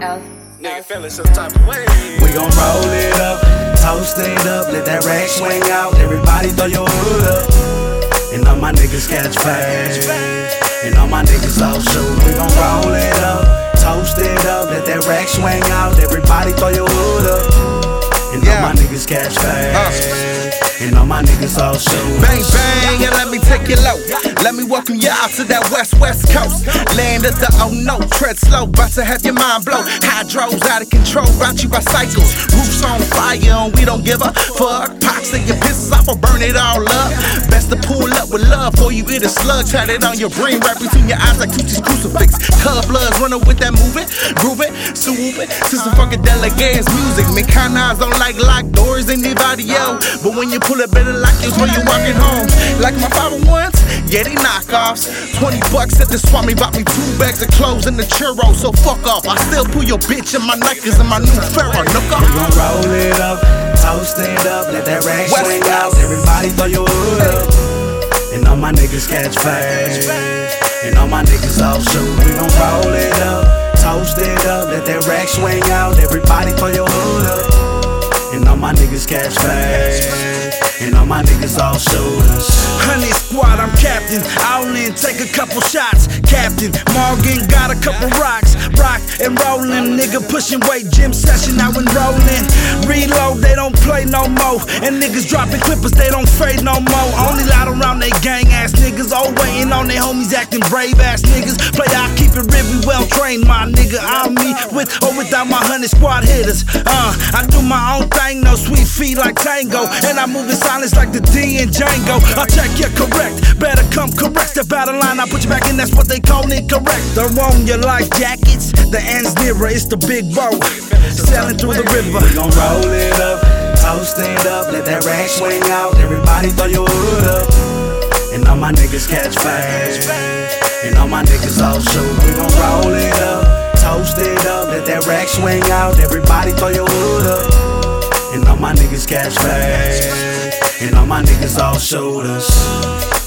L. Nigga feeling some type of way. We gon' roll it up, toast it up, let that rack swing out. Everybody throw your hood up. And all my niggas catch fast. And all my niggas all shoot. We gon' roll it up, toast it up, let that rack swing out. Everybody throw your hood up. And all my niggas catch fast. And all my niggas all shoot. Bang bang, and let me take it low. Let me welcome you out to that west west coast. Land of the oh no, tread slow, about to have your mind blow. Hydros out of control, brought you by cycles. Roofs on fire, and we don't give a fuck. Pox and your pisses off, or burn it all up. Best to pull up for you get a slug, tat it on your brain, right between your eyes like Tucci's crucifix. Color bloods running with that moving, grooving, swooping. To some fucking delegates music. Me kind eyes don't like locked doors, anybody else. But when you pull it better like it's when you're walking home. Like my 501s, yeah, they knockoffs. 20 bucks at the swap me, bought me two bags of clothes and the churro, so fuck off. I still pull your bitch in my Nikes and my new Ferro, We gon' roll it up, toast it up, let that rack swing Coast. My niggas catch fast. And all my niggas all shoot. We gon' roll it up, toast it up, let that rack swing out. Everybody throw your hood up. And all my niggas catch fast. And all my niggas all shooters. Honey squad, I'm captain. All in, take a couple shots. Captain Morgan got a couple rocks. Rock and rolling, nigga pushing weight. Gym session, now enrolling. Reload, they don't play no more. And niggas dropping clippers, they don't fade no more. Only loud around they gang ass niggas. All waiting on their homies acting brave ass niggas. Play, I keep it real, we well trained, my nigga. I'm me with or without my honey squad hitters. Uh, I do my own thing, no sweet feet like tango. And I move in silence like the D and Django. I check you correct, better come correct. Out of line, I put you back in, that's what they call incorrect. They're on your life jackets, the end's nearer, it's the big boat. Sailing through the river. We gon' roll it up, toast it up, let that rack swing out. Everybody throw your hood up. And all my niggas catch fast. And all my niggas all shoot. We gon' roll it up, toast it up, let that rack swing out. Everybody throw your hood up. And all my niggas catch fast. And all my niggas all shooters.